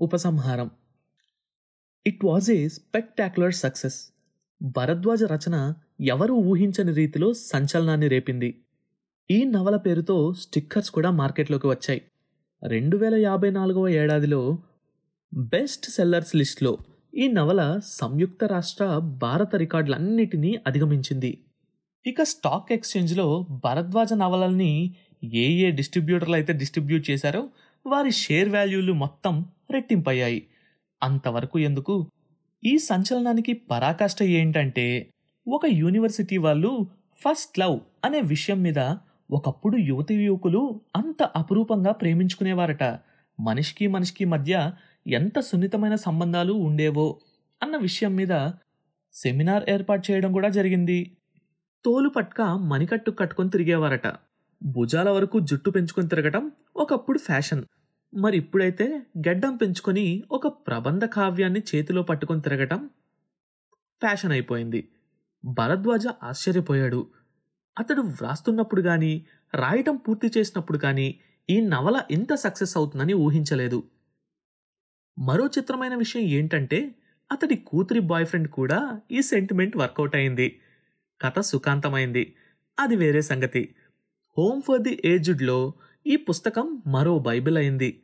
ఉపసంహారం. It was a spectacular success Bharadwaja రచన ఎవరూ ఊహించని రీతిలో సంచలనాన్ని రేపింది. ఈ నవల పేరుతో స్టిక్కర్స్ కూడా మార్కెట్లోకి వచ్చాయి. రెండు వేల యాభై నాలుగవ ఏడాదిలో బెస్ట్ సెల్లర్స్ లిస్ట్లో ఈ నవల సంయుక్త రాష్ట్ర భారత రికార్డులన్నిటినీ అధిగమించింది. ఇక స్టాక్ ఎక్స్చేంజ్లో భరద్వాజ నవలల్ని ఏ ఏ డిస్ట్రిబ్యూటర్లు అయితే డిస్ట్రిబ్యూట్ చేశారో వారి షేర్ వాల్యూలు మొత్తం రెట్టింపయ్యాయి. అంతవరకు ఎందుకు? ఈ సంచలనానికి పరాకాష్ట ఏంటంటే ఒక యూనివర్సిటీ వాళ్ళు ఫస్ట్ లవ్ అనే విషయం మీద ఒకప్పుడు యువతి యువకులు అంత అపురూపంగా ప్రేమించుకునేవారట. మనిషికి మనిషికి మధ్య ఎంత సున్నితమైన సంబంధాలు ఉండేవో అన్న విషయం మీద సెమినార్ ఏర్పాటు చేయడం కూడా జరిగింది. తోలు పట్క మణికట్టు కట్టుకొని తిరిగేవారట. భుజాల వరకు జుట్టు పెంచుకొని తిరగటం ఒకప్పుడు ఫ్యాషన్. మరి ఇప్పుడైతే గెడ్డం పెంచుకొని ఒక ప్రబంధ కావ్యాన్ని చేతిలో పట్టుకొని తిరగటం ఫ్యాషన్ అయిపోయింది. భరద్వాజ ఆశ్చర్యపోయాడు. అతడు వ్రాస్తున్నప్పుడు కానీ రాయటం పూర్తి చేసినప్పుడు కానీ ఈ నవల ఇంత సక్సెస్ అవుతుందని ఊహించలేదు. మరో చిత్రమైన విషయం ఏంటంటే అతడి కూతురి బాయ్ ఫ్రెండ్ కూడా ఈ సెంటిమెంట్ వర్కౌట్ అయింది. కథ సుఖాంతమైంది. అది వేరే సంగతి. హోమ్ ఫర్ ది ఏజ్డ్లో ఈ పుస్తకం మరో బైబిల్ అయింది.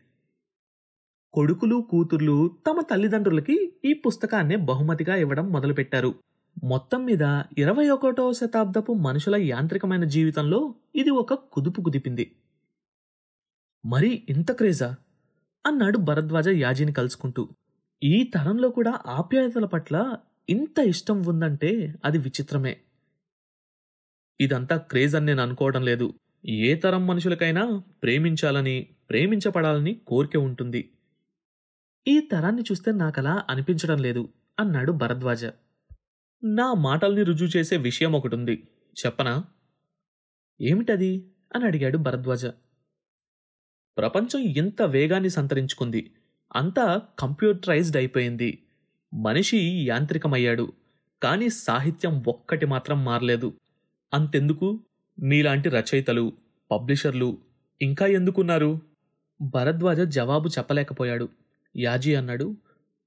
కొడుకులు కూతుర్లు తమ తల్లిదండ్రులకి ఈ పుస్తకాన్ని బహుమతిగా ఇవ్వడం మొదలుపెట్టారు. మొత్తం మీద ఇరవై ఒకటో శతాబ్దపు మనుషుల యాంత్రికమైన జీవితంలో ఇది ఒక కుదుపు కుదిపింది. మరి ఇంత క్రేజా? అన్నాడు భరద్వాజ యాజీని కలుసుకుంటూ. ఈ తరంలో కూడా ఆప్యాయతల పట్ల ఇంత ఇష్టం ఉందంటే అది విచిత్రమే. ఇదంతా క్రేజ్ అని నేను అనుకోవడం లేదు. ఏ తరం మనుషులకైనా ప్రేమించాలని ప్రేమించబడాలని కోరిక ఉంటుంది. ఈ తరాన్ని చూస్తే నాకలా అనిపించడం లేదు అన్నాడు భరద్వాజ. నా మాటల్ని రుజువు చేసే విషయం ఒకటుంది. చెప్పనా? ఏమిటది? అని అడిగాడు భరద్వాజ. ప్రపంచం ఎంత వేగాన్ని సంతరించుకుంది. అంతా కంప్యూటరైజ్డ్ అయిపోయింది. మనిషి యాంత్రికమయ్యాడు. కానీ సాహిత్యం ఒక్కటి మాత్రం మారలేదు. అంతెందుకు? మీలాంటి రచయితలు పబ్లిషర్లు ఇంకా ఎందుకున్నారు? భరద్వాజ జవాబు చెప్పలేకపోయాడు. యాజీ అన్నాడు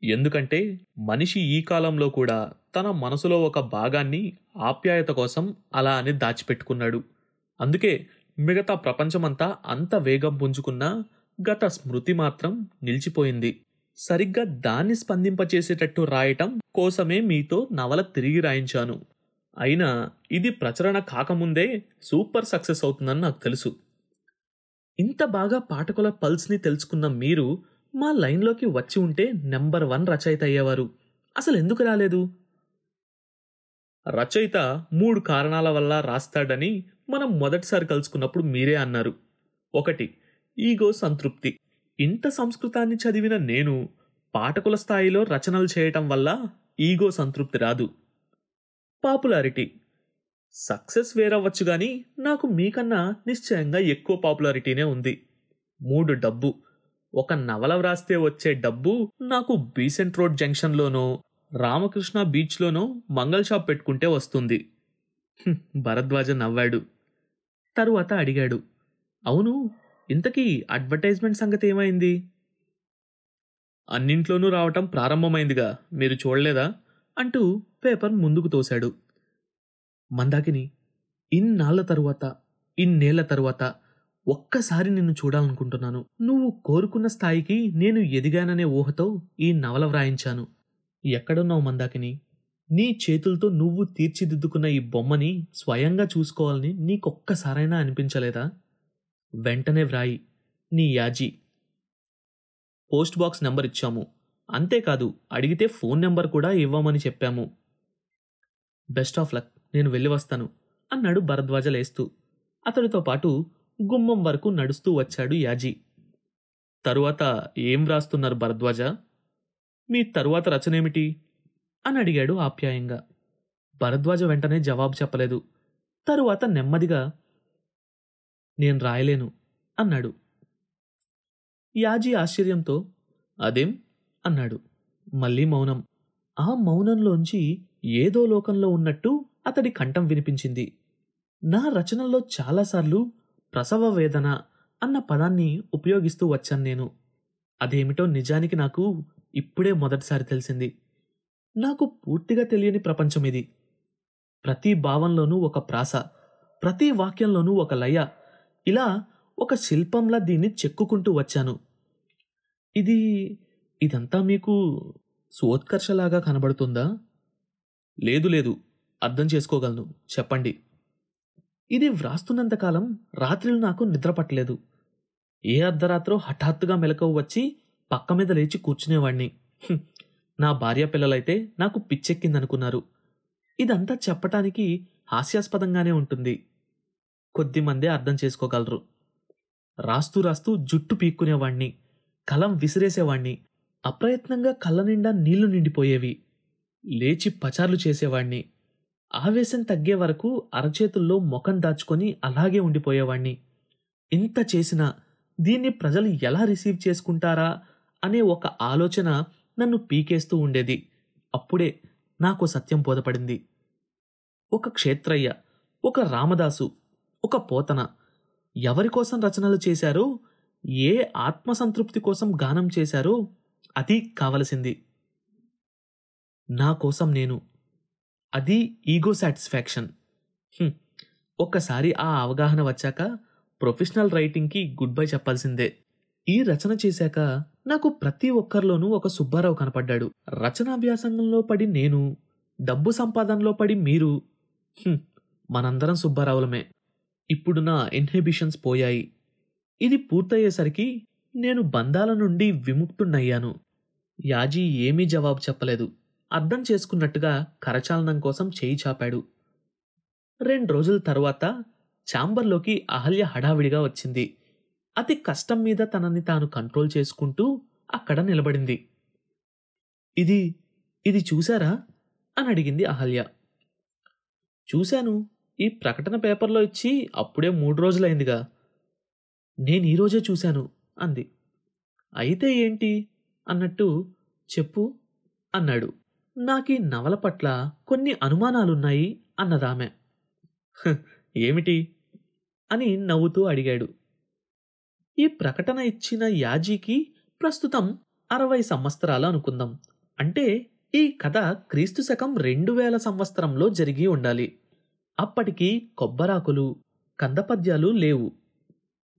ఎందుకంటే మనిషి ఈ కాలంలో కూడా తన మనసులో ఒక భాగాన్ని ఆప్యాయత కోసం అలా అని దాచిపెట్టుకున్నాడు. అందుకే మిగతా ప్రపంచమంతా అంత వేగం పుంజుకున్నా గత స్మృతి మాత్రం నిలిచిపోయింది. సరిగ్గా దాన్ని స్పందింపచేసేటట్టు రాయటం కోసమే మీతో నవల తిరిగి రాయించాను. అయినా ఇది ప్రచురణ కాకముందే సూపర్ సక్సెస్ అవుతుందని నాకు తెలుసు. ఇంత బాగా పాఠకుల పల్స్ని తెలుసుకున్న మీరు మా లైన్లోకి వచ్చి ఉంటే నెంబర్ వన్ రచయిత అయ్యేవారు. అసలు ఎందుకు రాలేదు? రచయిత మూడు కారణాల వల్ల రాస్తాడని మనం మొదటిసారి కలుసుకున్నప్పుడు మీరే అన్నారు. ఒకటి ఈగో సంతృప్తి. ఇంత సంస్కృతాన్ని చదివిన నేను పాఠకుల స్థాయిలో రచనలు చేయటం వల్ల ఈగో సంతృప్తి రాదు. పాపులారిటీ. సక్సెస్ వేరవ్వచ్చు కానీ నాకు మీకన్నా నిశ్చయంగా ఎక్కువ పాపులారిటీనే ఉంది. మూడు డబ్బు. ఒక నవల వ్రాస్తే వచ్చే డబ్బు నాకు బీసెంట్ రోడ్ జంక్షన్లోనో రామకృష్ణ బీచ్లోనో మంగళ షాప్ పెట్టుకుంటే వస్తుంది. భరద్వాజ నవ్వాడు. తరువాత అడిగాడు అవును ఇంతకీ అడ్వర్టైజ్మెంట్ సంగతి ఏమైంది? అన్నింట్లోనూ రావటం ప్రారంభమైందిగా మీరు చూడలేదా? అంటూ పేపర్ ముందుకు తోశాడు. మందాకిని ఇన్నాళ్ళ తరువాత ఇన్నేళ్ళ తరువాత ఒక్కసారి నిన్ను చూడాలనుకుంటున్నాను. నువ్వు కోరుకున్న స్థాయికి నేను ఎదిగాననే ఊహతో ఈ నవల వ్రాయించాను. ఎక్కడున్నావు మందాకిని? నీ చేతులతో నువ్వు తీర్చిదిద్దుకున్న ఈ బొమ్మని స్వయంగా చూసుకోవాలని నీకొక్కసారైనా అనిపించలేదా? వెంటనే వ్రాయి. నీ యాజీ. పోస్ట్ బాక్స్ నెంబర్ ఇచ్చాము. అంతేకాదు అడిగితే ఫోన్ నెంబర్ కూడా ఇవ్వమని చెప్పాము. బెస్ట్ ఆఫ్ లక్ నేను వెళ్ళి వస్తాను అన్నాడు భరద్వాజ లేస్తూ. అతడితో పాటు గుమ్మం వరకు నడుస్తూ వచ్చాడు యాజీ. తరువాత ఏం రాస్తున్నారు భరద్వాజ? మీ తరువాత రచనేమిటి? అని అడిగాడు ఆప్యాయంగా. భరద్వాజ వెంటనే జవాబు చెప్పలేదు. తరువాత నెమ్మదిగా నేను రాయలేను అన్నాడు. యాజీ ఆశ్చర్యంతో అదేం? అన్నాడు. మళ్ళీ మౌనం. ఆ మౌనంలోంచి ఏదో లోకంలో ఉన్నట్టు అతడి కంఠం వినిపించింది. నా రచనల్లో చాలాసార్లు ప్రసవ వేదన అన్న పదాన్ని ఉపయోగిస్తూ వచ్చాను నేను. అదేమిటో నిజానికి నాకు ఇప్పుడే మొదటిసారి తెలిసింది. నాకు పూర్తిగా తెలియని ప్రపంచం ఇది. ప్రతి భావంలోనూ ఒక ప్రాస ప్రతి వాక్యంలోనూ ఒక లయ ఇలా ఒక శిల్పంలా దీన్ని చెక్కుకుంటూ వచ్చాను. ఇది ఇదంతా మీకు సోత్కర్షలాగా కనబడుతుందా? లేదు లేదు అర్థం చేసుకోగలను. చెప్పండి. ఇది వ్రాస్తున్నంతకాలం రాత్రిలు నాకు నిద్రపట్టలేదు ఏ అర్ధరాత్రో హఠాత్తుగా మెలకువ వచ్చి పక్క మీద లేచి కూర్చునేవాణ్ణి. నా భార్య పిల్లలైతే నాకు పిచ్చెక్కిందనుకున్నారు. ఇదంతా చెప్పటానికి హాస్యాస్పదంగానే ఉంటుంది. కొద్దిమందే అర్థం చేసుకోగలరు. రాస్తూ రాస్తూ జుట్టు పీక్కునేవాణ్ణి. కలం విసిరేసేవాణ్ణి. అప్రయత్నంగా కళ్ళ నిండా నీళ్ళు నిండిపోయేవి. లేచి పచార్లు చేసేవాణ్ణి. ఆవేశం తగ్గే వరకు అరచేతుల్లో ముఖం దాచుకొని అలాగే ఉండిపోయేవాణ్ణి. ఇంత చేసినా దీన్ని ప్రజలు ఎలా రిసీవ్ చేసుకుంటారా అనే ఒక ఆలోచన నన్ను పీకేస్తూ ఉండేది. అప్పుడే నాకు సత్యం బోధపడింది. ఒక క్షేత్రయ్య ఒక రామదాసు ఒక పోతన ఎవరి కోసం రచనలు చేశారో ఏ ఆత్మసంతృప్తి కోసం గానం చేశారో అది కావలసింది. నా కోసం నేను అది ఈగో సాటిస్ఫాక్షన్ ఒక్కసారి ఆ అవగాహన వచ్చాక ప్రొఫెషనల్ రైటింగ్కి గుడ్ బై చెప్పాల్సిందే. ఈ రచన చేశాక నాకు ప్రతి ఒక్కరిలోనూ ఒక సుబ్బారావు కనపడ్డాడు. రచనాభ్యాసంలో పడి నేను డబ్బు సంపాదనలో పడి మీరు. మనందరం సుబ్బారావులమే. ఇప్పుడు నా ఇన్హిబిషన్స్ పోయాయి. ఇది పూర్తయ్యేసరికి నేను బంధాల నుండి విముక్తుణ్ణయ్యాను యాజీ ఏమీ జవాబు చెప్పలేదు. అర్థం చేసుకున్నట్టుగా కరచాలనం కోసం చేయి చాపాడు. రెండు రోజుల తరువాత ఛాంబర్లోకి అహల్య హడావిడిగా వచ్చింది. అతి కష్టం మీద తనని తాను కంట్రోల్ చేసుకుంటూ అక్కడ నిలబడింది. ఇది ఇది చూశారా? అని అడిగింది అహల్య. చూశాను. ఈ ప్రకటన పేపర్లో ఇచ్చి అప్పుడే మూడు రోజులైందిగా. నేను ఈరోజే చూశాను అంది. అయితే ఏంటి? అన్నట్టు చెప్పు అన్నాడు. నాకీ నవల పట్ల కొన్ని అనుమానాలున్నాయి అన్నదామె. ఏమిటి? అని నవ్వుతూ అడిగాడు. ఈ ప్రకటన ఇచ్చిన యాజీకి ప్రస్తుతం అరవై సంవత్సరాలు అనుకుందాం. అంటే ఈ కథ క్రీస్తు శకం రెండు వేల సంవత్సరంలో జరిగి ఉండాలి. అప్పటికి కొబ్బరాకులు కందపద్యాలు లేవు.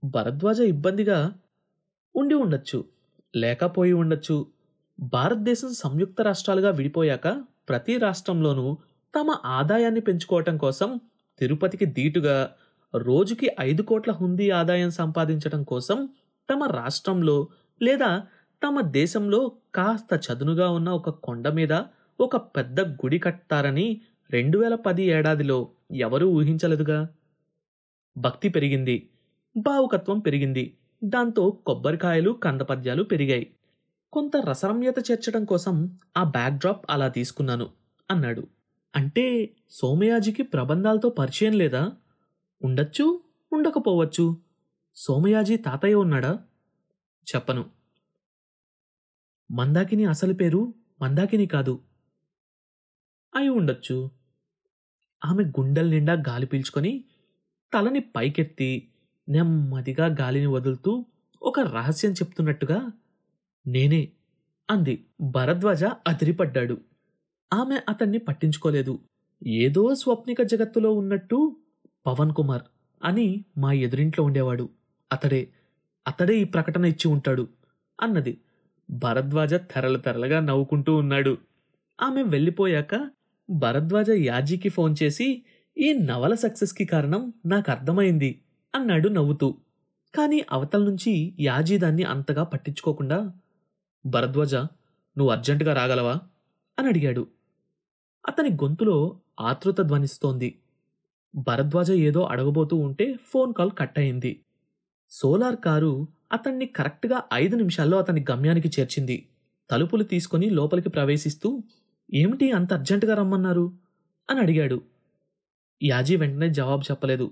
భరద్వాజ ఇబ్బందిగా ఉండి ఉండొచ్చు లేకపోయి ఉండొచ్చు భారతదేశం సంయుక్త రాష్ట్రాలుగా విడిపోయాక ప్రతి రాష్ట్రంలోనూ తమ ఆదాయాన్ని పెంచుకోవటం కోసం తిరుపతికి దీటుగా రోజుకి ఐదు కోట్ల హుందీ ఆదాయం సంపాదించటం కోసం తమ రాష్ట్రంలో లేదా తమ దేశంలో కాస్త చదునుగా ఉన్న ఒక కొండ మీద ఒక పెద్ద గుడి కట్టారని రెండు వేల పది ఏడాదిలో ఎవరూ ఊహించలేదుగా. భక్తి పెరిగింది భావుకత్వం పెరిగింది దాంతో కొబ్బరికాయలు కందపద్యాలు పెరిగాయి. కొంత రసరమ్యత చేర్చడం కోసం ఆ బ్యాక్డ్రాప్ అలా తీసుకున్నాను అన్నాడు. అంటే సోమయాజికి ప్రబంధాలతో పరిచయం లేదా? ఉండొచ్చు ఉండకపోవచ్చు. సోమయాజీ తాతయ్య ఉన్నాడా? చెప్పను. మందాకిని అసలు పేరు మందాకిని కాదు. అయి ఉండొచ్చు. ఆమె గుండెల నిండా గాలి పీల్చుకొని తలని పైకెత్తి నెమ్మదిగా గాలిని వదులుతూ ఒక రహస్యం చెప్తున్నట్టుగా నేనే అంది. భరద్వాజ అదిరిపడ్డాడు. ఆమె అతన్ని పట్టించుకోలేదు. ఏదో స్వప్నిక జగత్తులో ఉన్నట్టు పవన్ కుమార్ అని మా ఎదురింట్లో ఉండేవాడు. అతడే అతడే ఈ ప్రకటన ఇచ్చి ఉంటాడు అన్నది. భరద్వాజ తెరల తెరలుగా నవ్వుకుంటూ ఉన్నాడు. ఆమె వెళ్ళిపోయాక భరద్వాజ యాజీకి ఫోన్ చేసి ఈ నవల సక్సెస్కి కారణం నాకు అర్థమైంది అన్నాడు నవ్వుతూ. కానీ అవతల నుంచి యాజీ దాన్ని అంతగా పట్టించుకోకుండా భరద్వాజ నువ్వు అర్జెంటుగా రాగలవా? అని అడిగాడు. అతని గొంతులో ఆతృత ధ్వనిస్తోంది. భరద్వాజ ఏదో అడగబోతూ ఉంటే ఫోన్ కాల్ కట్ అయింది సోలార్ కారు అతన్ని కరెక్ట్గా ఐదు నిమిషాల్లో అతని గమ్యానికి చేర్చింది. తలుపులు తీసుకొని లోపలికి ప్రవేశిస్తూ ఏమిటి అంత అర్జెంటుగా రమ్మన్నారు? అని అడిగాడు. యాజీ వెంటనే జవాబు చెప్పలేదు.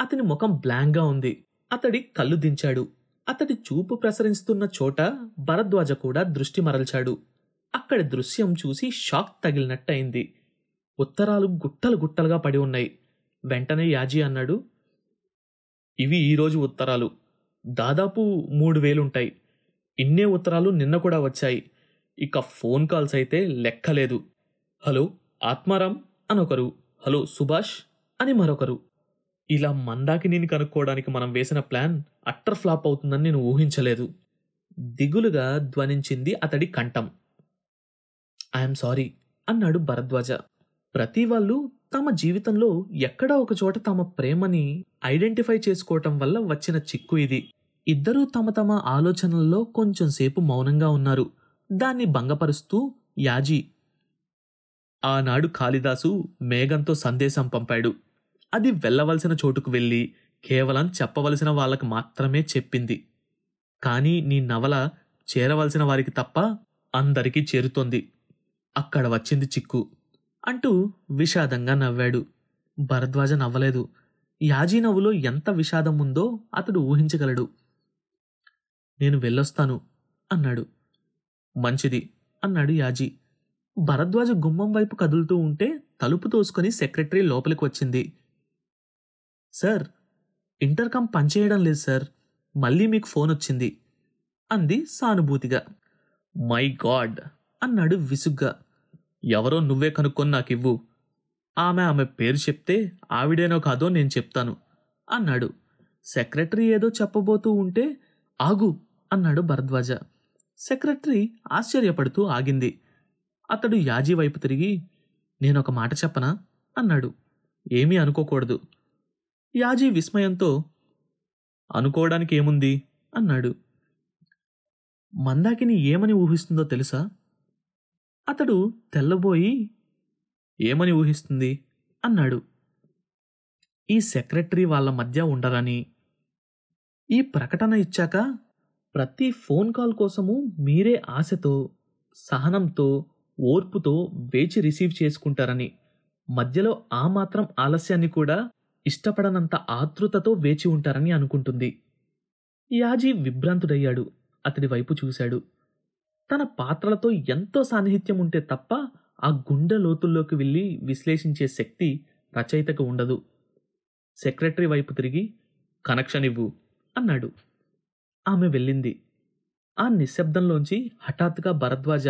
అతని ముఖం బ్లాంక్గా ఉంది. అతడి కళ్ళు దించాడు. అతడి చూపు ప్రసరిస్తున్న చోట భరద్వాజ కూడా దృష్టి మరల్చాడు. అక్కడి దృశ్యం చూసి షాక్ తగిలినట్టయింది. ఉత్తరాలు గుట్టలు గుట్టలుగా పడి ఉన్నాయి. వెంటనే యాజీ అన్నాడు ఇవి ఈరోజు ఉత్తరాలు. దాదాపు మూడు వేలుంటాయి. ఇన్నే ఉత్తరాలు నిన్న కూడా వచ్చాయి. ఇక ఫోన్ కాల్స్ అయితే లెక్కలేదు. హలో ఆత్మారాం అనొకరు. హలో సుభాష్ అని మరొకరు. ఇలా మందాకిని కనుక్కోవడానికి మనం వేసిన ప్లాన్ అట్టర్ ఫ్లాప్ అవుతుందని నేను ఊహించలేదు. దిగులుగా ధ్వనించింది అతడి కంఠం. ఐఎమ్ సారీ అన్నాడు భరద్వాజ. ప్రతి వాళ్ళు తమ జీవితంలో ఎక్కడా ఒకచోట తమ ప్రేమని ఐడెంటిఫై చేసుకోవటం వల్ల వచ్చిన చిక్కు ఇది. ఇద్దరూ తమ తమ ఆలోచనల్లో కొంచెం సేపు మౌనంగా ఉన్నారు. దాన్ని భంగపరుస్తూ యాజీ. ఆనాడు కాళిదాసు మేఘంతో సందేశం పంపాడు. అది వెళ్ళవలసిన చోటుకు వెళ్ళి కేవలం చెప్పవలసిన వాళ్ళకు మాత్రమే చెప్పింది. కానీ నీ నవల చేరవలసిన వారికి తప్ప అందరికీ చేరుతోంది. అక్కడ వచ్చింది చిక్కు అంటూ విషాదంగా నవ్వాడు. భరద్వాజ నవ్వలేదు. యాజీ నవ్వులో ఎంత విషాదం ఉందో అతడు ఊహించగలడు. నేను వెళ్ళొస్తాను అన్నాడు. మంచిది అన్నాడు యాజీ. భరద్వాజ గుమ్మం వైపు కదులుతూ ఉంటే తలుపు తోసుకొని సెక్రటరీ లోపలికి వచ్చింది. సార్ ఇంటర్కమ్ పనిచేయడం లేదు సార్. మళ్ళీ మీకు ఫోన్ వచ్చింది అంది సానుభూతిగా. మై గాడ్ అన్నాడు విసుగ్గా. ఎవరో నువ్వే కనుక్కొని నాకు ఇవ్వు ఆమె ఆమె పేరు చెప్తే ఆవిడేనో కాదో నేను చెప్తాను అన్నాడు. సెక్రటరీ ఏదో చెప్పబోతూ ఉంటే ఆగు అన్నాడు భరద్వాజ. సెక్రటరీ ఆశ్చర్యపడుతూ ఆగింది. అతడు యాజీ వైపు తిరిగి నేనొక మాట చెప్పనా? అన్నాడు. ఏమీ అనుకోకూడదు. యాజీ విస్మయంతో అనుకోవడానికి ఏముంది? అన్నాడు. మందాకిని ఏమని ఊహిస్తుందో తెలుసా? అతడు తెల్లబోయి ఏమని ఊహిస్తుంది? అన్నాడు. ఈ సెక్రటరీ వాళ్ళ మధ్య ఉండరని. ఈ ప్రకటన ఇచ్చాక ప్రతి ఫోన్ కాల్ కోసము మీరే ఆశతో సహనంతో ఓర్పుతో వేచి రిసీవ్ చేసుకుంటారని. మధ్యలో ఆ మాత్రం ఆలస్యాన్ని కూడా ఇష్టపడనంత ఆతృతతో వేచి ఉంటారని అనుకుంటుంది. యాజీ విభ్రాంతుడయ్యాడు. అతడి వైపు చూశాడు. తన పాత్రలతో ఎంతో సాన్నిహిత్యం ఉంటే తప్ప ఆ గుండె లోతుల్లోకి వెళ్ళి విశ్లేషించే శక్తి రచయితకు ఉండదు. సెక్రటరీ వైపు తిరిగి కనెక్షన్ ఇవ్వు అన్నాడు. ఆమె వెళ్ళింది. ఆ నిశ్శబ్దంలోంచి హఠాత్తుగా భరద్వాజ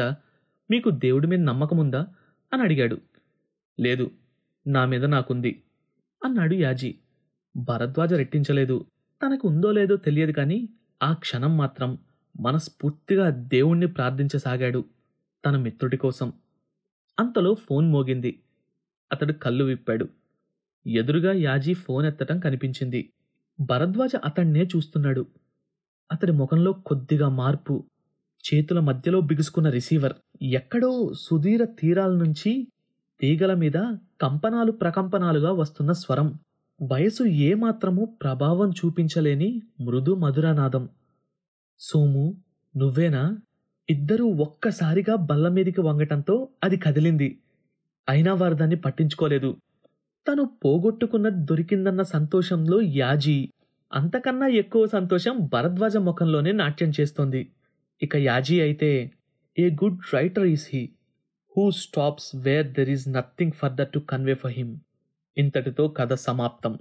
మీకు దేవుడి మీద నమ్మకముందా? అని అడిగాడు. లేదు. నా మీద నాకుంది. అన్నాడు యాజీ. భరద్వాజ రెట్టించలేదు. తనకు ఉందో లేదో తెలియదు కానీ ఆ క్షణం మాత్రం మనస్ఫూర్తిగా దేవుణ్ణి ప్రార్థించసాగాడు తన మిత్రుడి కోసం. అంతలో ఫోన్ మోగింది. అతడు కళ్ళు విప్పాడు. ఎదురుగా యాజీ ఫోన్ ఎత్తటం కనిపించింది. భరద్వాజ అతన్నే చూస్తున్నాడు. అతడి ముఖంలో కొద్దిగా మార్పు. చేతుల మధ్యలో బిగుసుకున్న రిసీవర్ ఎక్కడో సుధీర తీరాల నుంచి తీగల మీద కంపనాలు ప్రకంపనాలుగా వస్తున్న స్వరం. వయసు ఏమాత్రమూ ప్రభావం చూపించలేని మృదు మధురనాదం. సోము నువ్వేనా? ఇద్దరూ ఒక్కసారిగా బల్ల మీదికి వంగటంతో అది కదిలింది. అయినా వారు దాన్ని పట్టించుకోలేదు. తను పోగొట్టుకున్నది దొరికిందన్న సంతోషంలో యాజీ అంతకన్నా ఎక్కువ సంతోషం భరద్వాజ ముఖంలోనే నాట్యం చేస్తోంది. ఇక యాజీ అయితే a good writer is he? who stops where there is nothing further to convey for him ఇంతటితో కథ సమాప్తం